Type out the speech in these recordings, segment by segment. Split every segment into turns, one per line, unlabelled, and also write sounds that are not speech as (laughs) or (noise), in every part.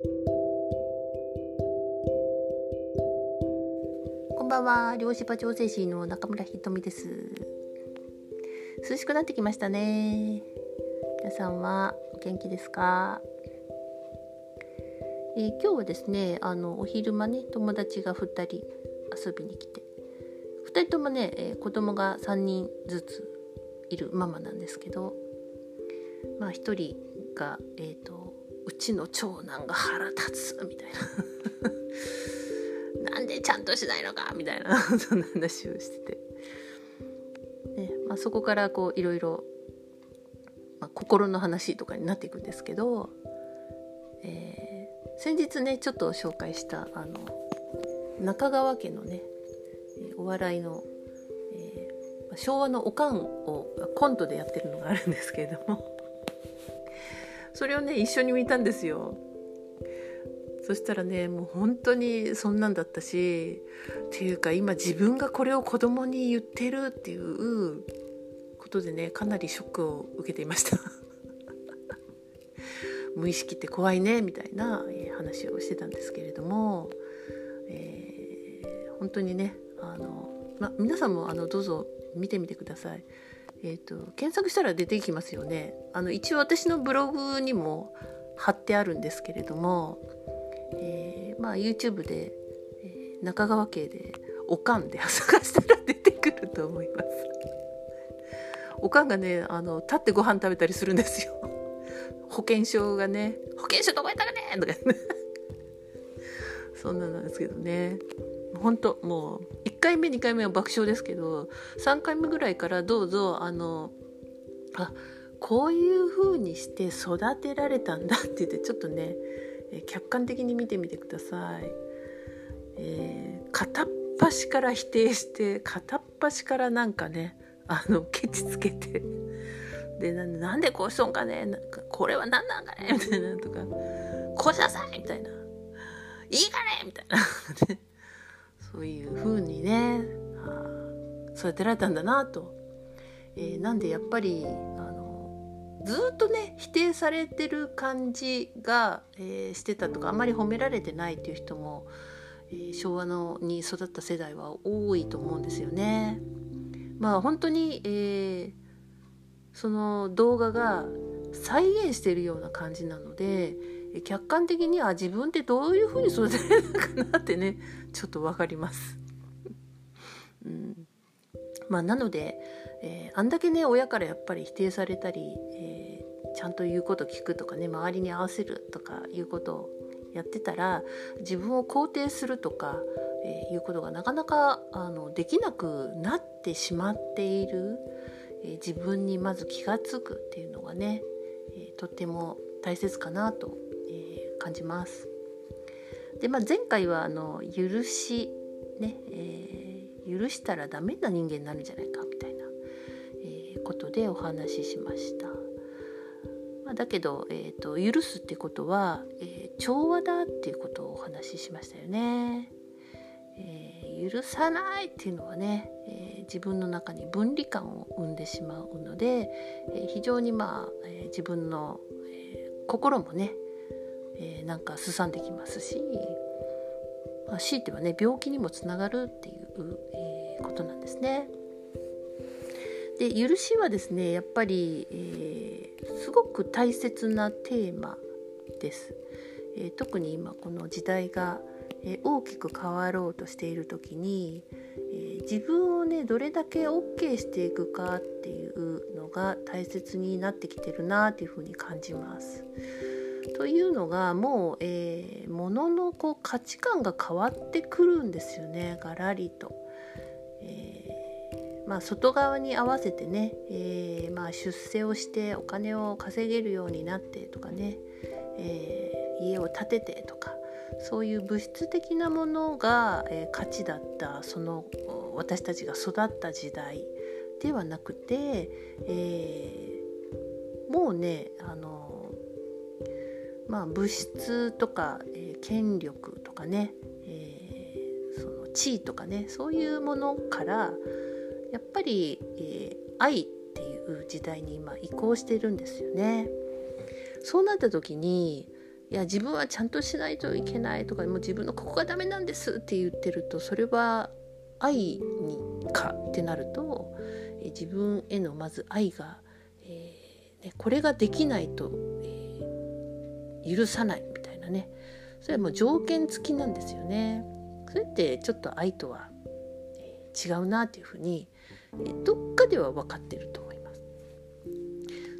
こんばんは。漁師場調整士の中村ひとみです。涼しくなってきましたね。皆さんはお元気ですか？えー、今日はですねあのお昼間ね友達が2人遊びに来て。2人ともね、えー、子供が3人ずついるママなんですけど。まあ1人が、えーと、うちの長男が腹立つみたいな。(laughs) なんでちゃんとしないのか？みたいな。そんな話をしてて、ねまあ、そこからこういろいろ、まあ、心の話とかになっていくんですけど、えー、先日ねちょっと紹介したあの中川家のねお笑いの、えー、昭和のおかんをコントでやってるのがあるんですけれども。それをね一緒に見たんですよそしたらねもう本当にそんなんだったしっていうか今自分がこれを子供に言ってるっていうことでねかなりショックを受けていました (laughs) 無意識って怖いねみたいな話をしてたんですけれども、えー、本当にねあの、ま、皆さんもあのどうぞ見てみてください。えーと、検索したら出てきますよね。あの一応私のブログにも貼ってあるんですけれども、えー、まあ YouTube で、えー、中川家でおかんで探したら出てくると思います。おかんがねあの立ってご飯食べたりするんですよ。保険証がね保険証どこやったかねとかね。(laughs) そんななんですけどね。本当もう1回目2回目は爆笑ですけど3回目ぐらいからどうぞあのあこういう風にして育てられたんだって言ってちょっとね客観的に見てみてください。えー、片っ端から否定して片っ端からなんかねあのケチつけてでなんでこうしとんかねなんかこれは何なんかねみたいなとかこうしなさいみたいないいかねみたいな (laughs) そういう風にね。育てられたんだなと、えー、なんでやっぱりあのずっとね否定されてる感じが、えー、してたとかあんまり褒められてないっていう人も、えー、昭和のに育った世代は多いと思うんですよね。まあ本当に、えー、その動画が再現しているような感じなので客観的には自分ってどういうふうに育てられるのかなってねちょっと分かります。うんまあ、なので、えー、あんだけね親からやっぱり否定されたり、えー、ちゃんと言うこと聞くとかね周りに合わせるとかいうことをやってたら自分を肯定するとか、えー、いうことがなかなかあのできなくなってしまっている、え自分にまず気が付くっていうのがね、えとっても大切かなと感じます。で、まあ、前回はあの許しね、えー、許したらダメな人間になるんじゃないかみたいな、えー、ことでお話ししました。まあ、だけど、えーと、許すってことは、えー、調和だっていうことをお話ししましたよね。え、許さないっていうのはね、えー、自分の中に分離感を生んでしまうので、えー、非常にまあ、え自分の、え心もねえー、なんかすさんできますし、まあ、強いてはね病気にもつながるっていう、えー、ことなんですね。で許しはですねやっぱり、えー、すごく大切なテーマです。え、特に今この時代が、え、大きく変わろうとしている時に、え自分をねどれだけ OK していくかっていうのが大切になってきてるなっていうふうに感じます。というのがもう、えー、物のこう価値観が変わってくるんですよねがらりと。えー、まあ、外側に合わせてね、えー、まあ、出世をしてお金を稼げるようになってとかね、え家を建ててとかそういう物質的なものが、え価値だったその私たちが育った時代ではなくて、えもうねあのまあ、物質とか、えー、権力とかね、えー、その地位とかねそういうものからやっぱり、えー、愛っていう時代に今移行してるんですよね。そうなった時にいや自分はちゃんとしないといけないとかもう自分のここがダメなんですって言ってるとそれは愛にかってなると、え自分へのまず愛が、えー、ね、これができないと、許さないみたいなねそれはもう条件付きなんですよね。それってちょっと愛とは、違うなっていうふうに、どっかでは分かってると思います。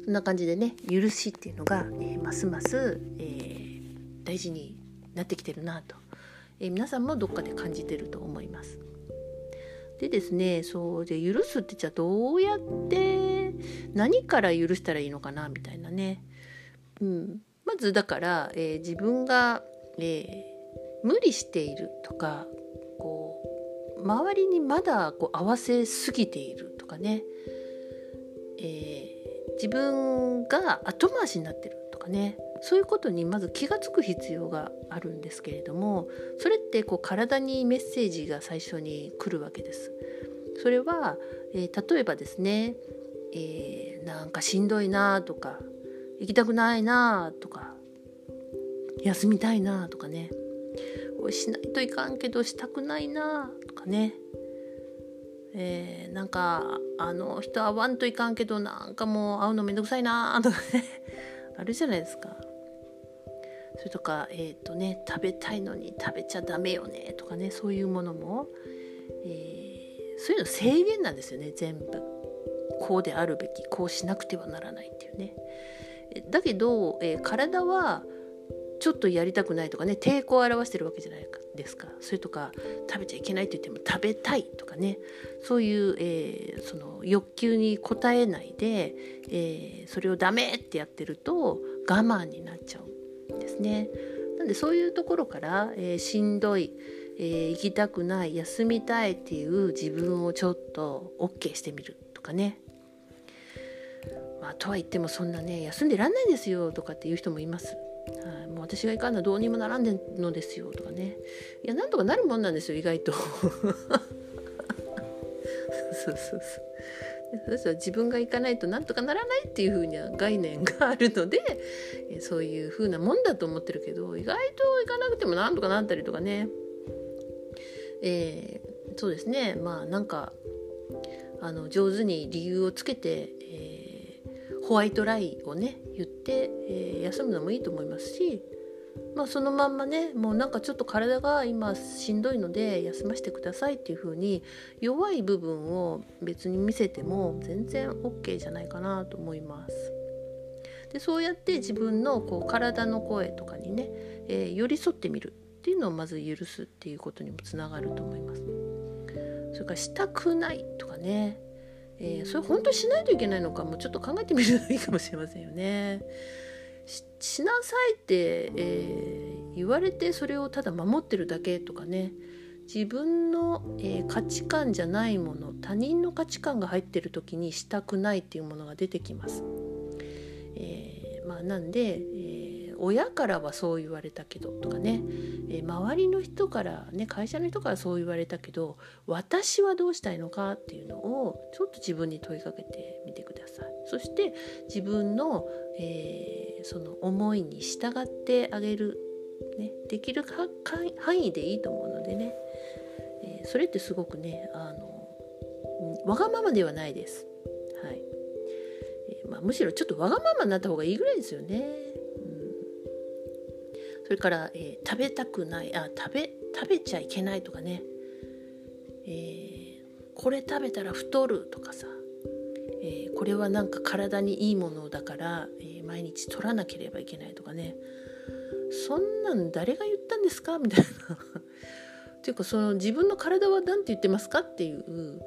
そんな感じでね許しっていうのが、えますます、えー、大事になってきてるなと、え皆さんもどっかで感じてると思います。でですねそうで許すってじゃあどうやって何から許したらいいのかなみたいなね、うん、ずだから、えー、自分が、えー、無理しているとかこう周りにまだこう合わせすぎているとかね、えー、自分が後回しになってるとかねそういうことにまず気が付く必要があるんですけれどもそれってこう体にメッセージが最初に来るわけです。それは、えー、例えばですね、えー、なんかしんどいなとか行きたくないなとか休みたいなとかね。しないといかんけどしたくないなとかね。えー、なんかあの人会わんといかんけどなんかもう会うのめんどくさいなとかね。(laughs) あるじゃないですか。それとかえっ、ー、とね食べたいのに食べちゃダメよねとかね。そういうものも、えー、そういうの制限なんですよね全部。こうであるべきこうしなくてはならないっていうね。だけど、えー、体はちょっとやりたくないとかね抵抗を表してるわけじゃないですかそれとか食べちゃいけないって言っても食べたいとかねそういう、えー、その欲求に応えないで、えー、それをダメってやってると我慢になっちゃうんですね。なんでそういうところから、えー、しんどい、えー、行きたくない休みたいっていう自分をちょっと OK してみるとかね。まあ、とは言ってもそんなね休んでらんないですよとかっていう人もいます。はい、もう私がいかんのどうにもならんでんのですよとかね。いやなんとかなるもんなんですよ意外と。(laughs) そうそうそう。そ自分が行かないとなんとかならないっていう風な概念があるのでそういう風なもんだと思ってるけど意外と行かなくてもなんとかなったりとかね、えー、そうですね。まあなんかあの上手に理由をつけて、えー、ホワイトラインをね言って、えー、休むのもいいと思いますしまあ、そのまんまねもうなんかちょっと体が今しんどいので休ませてくださいっていう風に弱い部分を別に見せても全然 OK じゃないかなと思います。でそうやって自分のこう体の声とかにね、えー、寄り添ってみるっていうのをまず許すっていうことにもつながると思います。それからしたくないとかね、えー、それ本当にしないといけないのかもちょっと考えてみるといいかもしれませんよね。しなさいって、えー、言われてそれをただ守ってるだけとかね自分の、えー、価値観じゃないもの他人の価値観が入ってる時にしたくないっていうものが出てきます。えー、まあ、なんで、え親からはそう言われたけどとかね、え周りの人からね会社の人からそう言われたけど私はどうしたいのかっていうのをちょっと自分に問いかけてみてください。そして自分の、えー、その思いに従ってあげる、ね、できる範囲でいいと思うのでね、えー、それってすごくねあのわがままではないです。はい、ま、むしろちょっとわがままになった方がいいぐらいですよね。それから、えー、食べたくないあ食べ食べちゃいけないとかね、えこれ食べたら太るとかさ。えー、これはなんか体にいいものだから、え、毎日取らなければいけないとかね。そんなん誰が言ったんですか？みたいな。(laughs) っていうかその自分の体は何て言ってますか？っていう、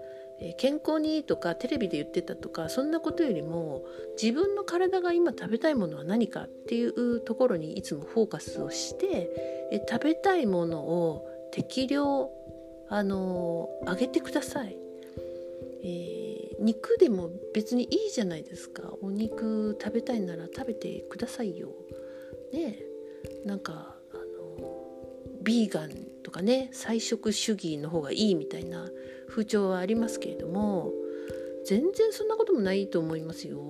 え、健康にいいとかテレビで言ってたとかそんなことよりも自分の体が今食べたいものは何かっていうところにいつもフォーカスをして、え食べたいものを適量あのあげてください。えー、肉でも別にいいじゃないですかお肉食べたいなら食べてくださいよ。ねなんかあのビーガンとかね菜食主義の方がいいみたいな風潮はありますけれども全然そんなこともないと思いますよ。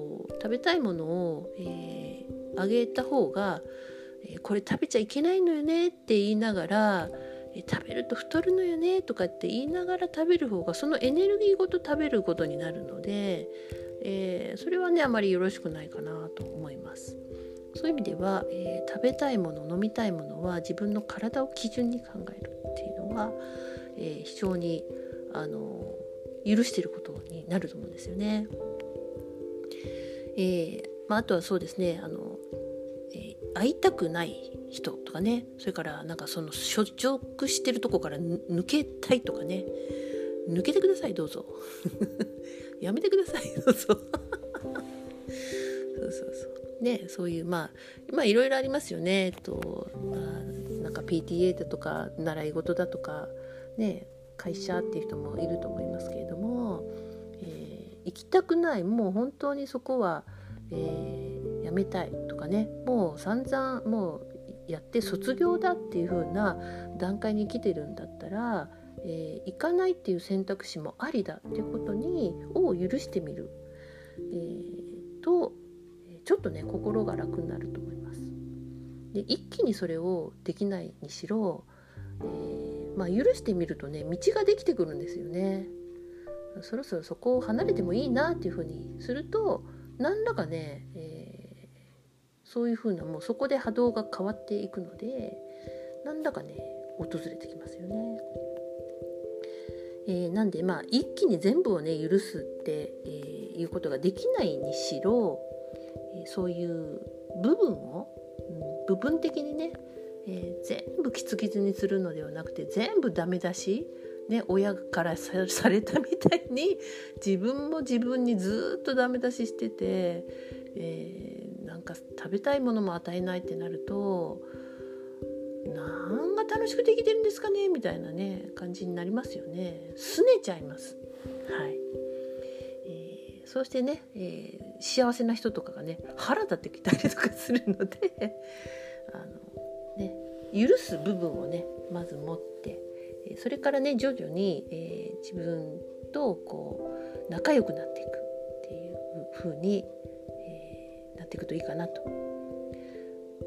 食べたいものを、えー、あげた方が、えこれ食べちゃいけないのよねって言いながら、え食べると太るのよねとかって言いながら食べる方がそのエネルギーごと食べることになるので、えー、それはねあまりよろしくないかなと思います。そういう意味では、えー、食べたいもの飲みたいものは自分の体を基準に考えるっていうのは、えー、非常にあの許していることになると思うんですよね。えーまあ、あとはそうですねあの、えー、会いたくない人とかねそれからなんかその所属してるとこから抜けたいとかね抜けてくださいどうぞ。(laughs) やめてくださいどうぞ。(laughs) そうそうそう。ねそういうまあまあいろいろありますよね。えっと、まあ、なんか PTA だとか習い事だとかね。会社っていう人もいると思いますけれども、えー、行きたくないもう本当にそこは、えー、やめたいとかねもう散々もうやって卒業だっていう風な段階に来てるんだったら、えー、行かないっていう選択肢もありだっていうことにを許してみる、えー、とちょっとね心が楽になると思います。で一気にそれをできないにしろ、えー、まあ、許してみるとね道ができてくるんですよね。そろそろそこを離れてもいいなっていうふうにすると何らかね、えー、そういうふうなもうそこで波動が変わっていくので何らかね訪れてきますよね。えー、なんでまあ一気に全部をね許すって、えー、いうことができないにしろ、え、そういう部分を、うん、部分的にね、えー、全部キツキツにするのではなくて全部ダメ出し、ね、親からさ (laughs) れたみたいに自分も自分にずっとダメ出ししてて、えー、なんか食べたいものも与えないってなるとなんが楽しくできてるんですかねみたいなね感じになりますよね。拗ねちゃいます。はい、えー、そしてね、えー、幸せな人とかがね腹立ってきたりとかするのであのね許す部分をねまず持ってそれからね徐々に、えー、自分とこう仲良くなっていくっていう風に、えー、なっていくといいかなと。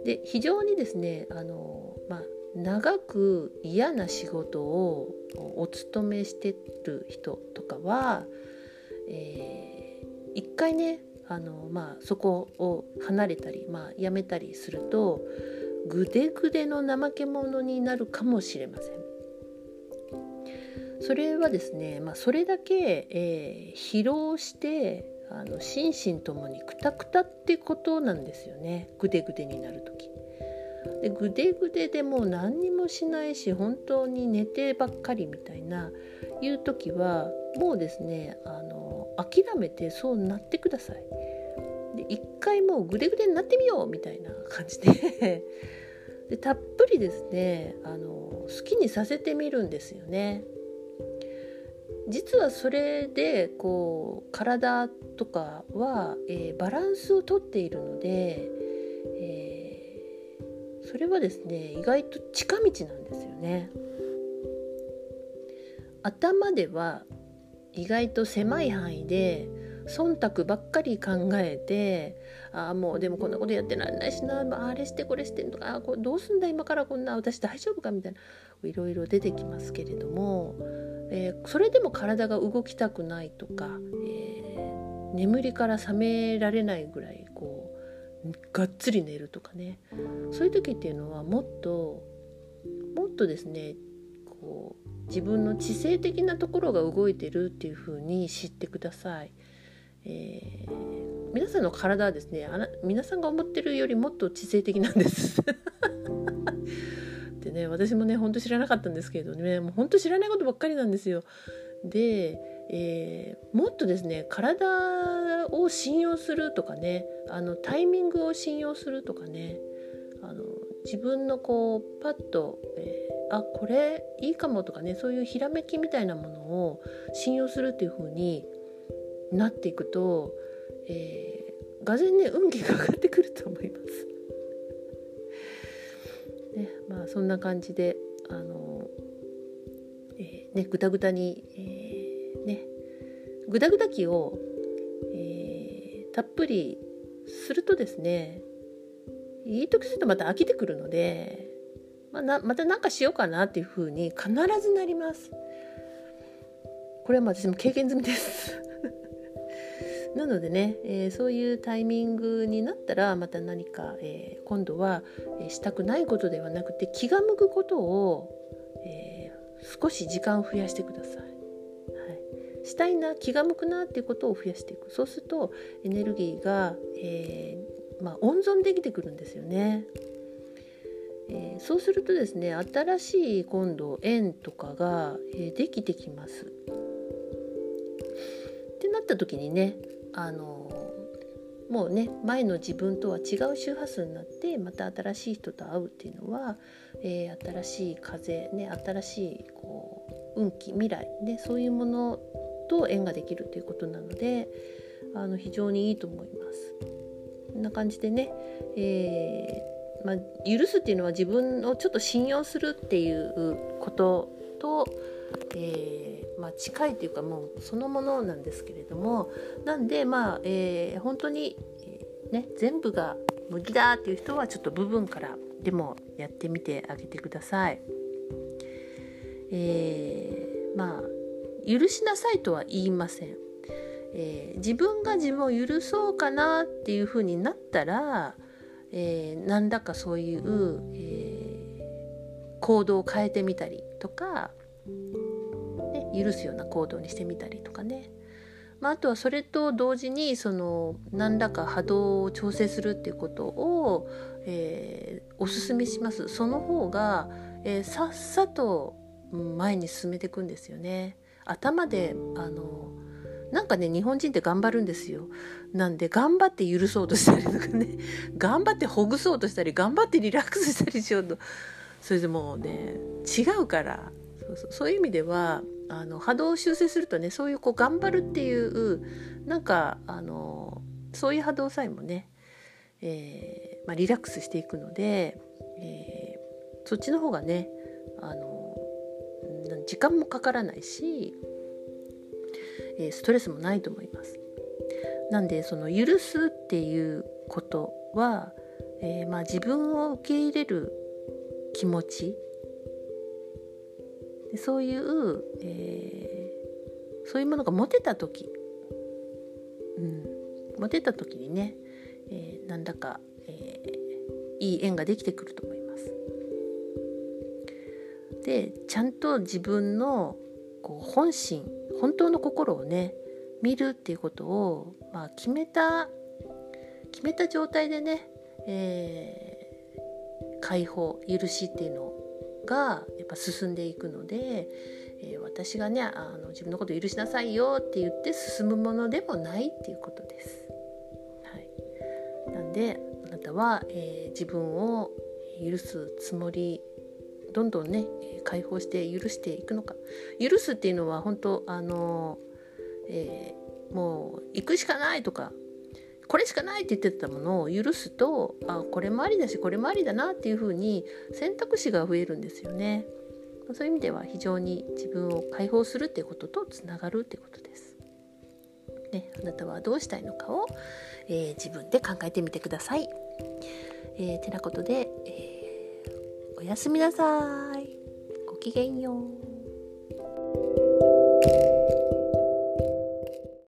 で非常にですねあの、まあ、長く嫌な仕事をお勤めしてる人とかは、えー、一回ねあの、まあ、そこを離れたり、まあ、辞めたりするとぐでぐでの怠け者になるかもしれません。それはですね、まあ、それだけ、えー、疲労してあの心身ともにくたくたってことなんですよねぐでぐでになる時。でぐでぐででもう何にもしないし本当に寝てばっかりみたいないう時はもうですねあの諦めてそうなってください。一回もうぐでぐでになってみようみたいな感じで (laughs) でたっぷりですねあの好きにさせてみるんですよね。実はそれでこう体とかは、えー、バランスをとっているので、えー、それはですね意外と近道なんですよね。頭では意外と狭い範囲で忖度ばっかり考えてああもうでもこんなことやってらんないしなあれしてこれしてんとかあこれどうすんだ今からこんな私大丈夫かみたいないろいろ出てきますけれどもえー、それでも体が動きたくないとか、えー、眠りから覚められないぐらいこうがっつり寝るとかねそういう時っていうのはもっともっとですねこう自分の知性的なところが動いてるっていうふうに知ってください。えー、皆さんの体はですねあな皆さんが思ってるよりもっと知性的なんです (laughs) ってね私もねほんと知らなかったんですけれどねもうほんと知らないことばっかりなんですよ。で、えー、もっとですね体を信用するとかねあのタイミングを信用するとかねあの自分のこうパッと、えー、あこれいいかもとかねそういうひらめきみたいなものを信用するっていう風になっていくと、えー、がぜね運気が上がってくると思います。ねまあ、そんな感じであの、えー、ねぐたぐたに、えー、ねぐだぐだ期を、えー、たっぷりするとですね、いい時するとまた飽きてくるので、まあ、なまた何かしようかなっていうふうに必ずなります。これはまあ私も経験済みですなのでね、えー、そういうタイミングになったらまた何か、えー、今度は、え、したくないことではなくて気が向くことを、え少し時間を増やしてください。はい、したいな気が向くなっていうことを増やしていくそうするとエネルギーが、えまあ、温存できてくるんですよね。え、そうするとですね新しい今度縁とかが、え、できてきます。ってなった時にねあのもうね前の自分とは違う周波数になってまた新しい人と会うっていうのは、えー、新しい風、ね、新しいこう運気未来、ね、そういうものと縁ができるということなのであの非常にいいと思います。こんな感じでね、えー、まあ、許すっていうのは自分をちょっと信用するっていうことと、えー、まあ、近いというかもうそのものなんですけれどもなんでまあ、えー、本当に、ね、全部が無理だっていう人はちょっと部分からでもやってみてあげてください。えー、まあ許しなさいとは言いません。えー、自分が自分を許そうかなっていうふうになったら、えー、何らかそういう、えー、行動を変えてみたりとか許すような行動にしてみたりとかね、まあ、あとはそれと同時にその何らか波動を調整するっていうことを、えー、おすすめします。その方が、えー、さっさと前に進めていくんですよね。頭であのなんかね日本人って頑張るんですよ。なんで頑張って許そうとしたりとかね。(laughs) 頑張ってほぐそうとしたり頑張ってリラックスしたりしようと。それでもうね違うから。そうそうそういう意味ではあの波動を修正するとねそういうこう頑張るっていうなんかあのそういう波動さえもね、えーまあ、リラックスしていくので、えー、そっちの方がねあの時間もかからないし、えー、ストレスもないと思います。なんでその許すっていうことは、えーまあ、自分を受け入れる気持ちでそういう、えー、そういうものが持てた時、うん、持てた時にね、えー、なんだか、えー、いい縁ができてくると思います。でちゃんと自分のこう本心本当の心をね見るっていうことを、まあ、決めた決めた状態でね、えー、解放許しっていうのがっぱ進んでいくので、えー、私がねあの自分のこと許しなさいよって言って進むものでもないっていうことです。はい、なんであなたは、えー、自分を許すつもりどんどんね解放して許していくのか許すっていうのは本当あの、えー、もう行くしかないとかこれしかないって言ってたものを許すとあこれもありだしこれもありだなっていうふうに選択肢が増えるんですよね。そういう意味では非常に自分を解放するっていうこととつながるってことです。ね、あなたはどうしたいのかを、えー、自分で考えてみてください。えー、てなことで、えー、おやすみなさい。ごきげんよう。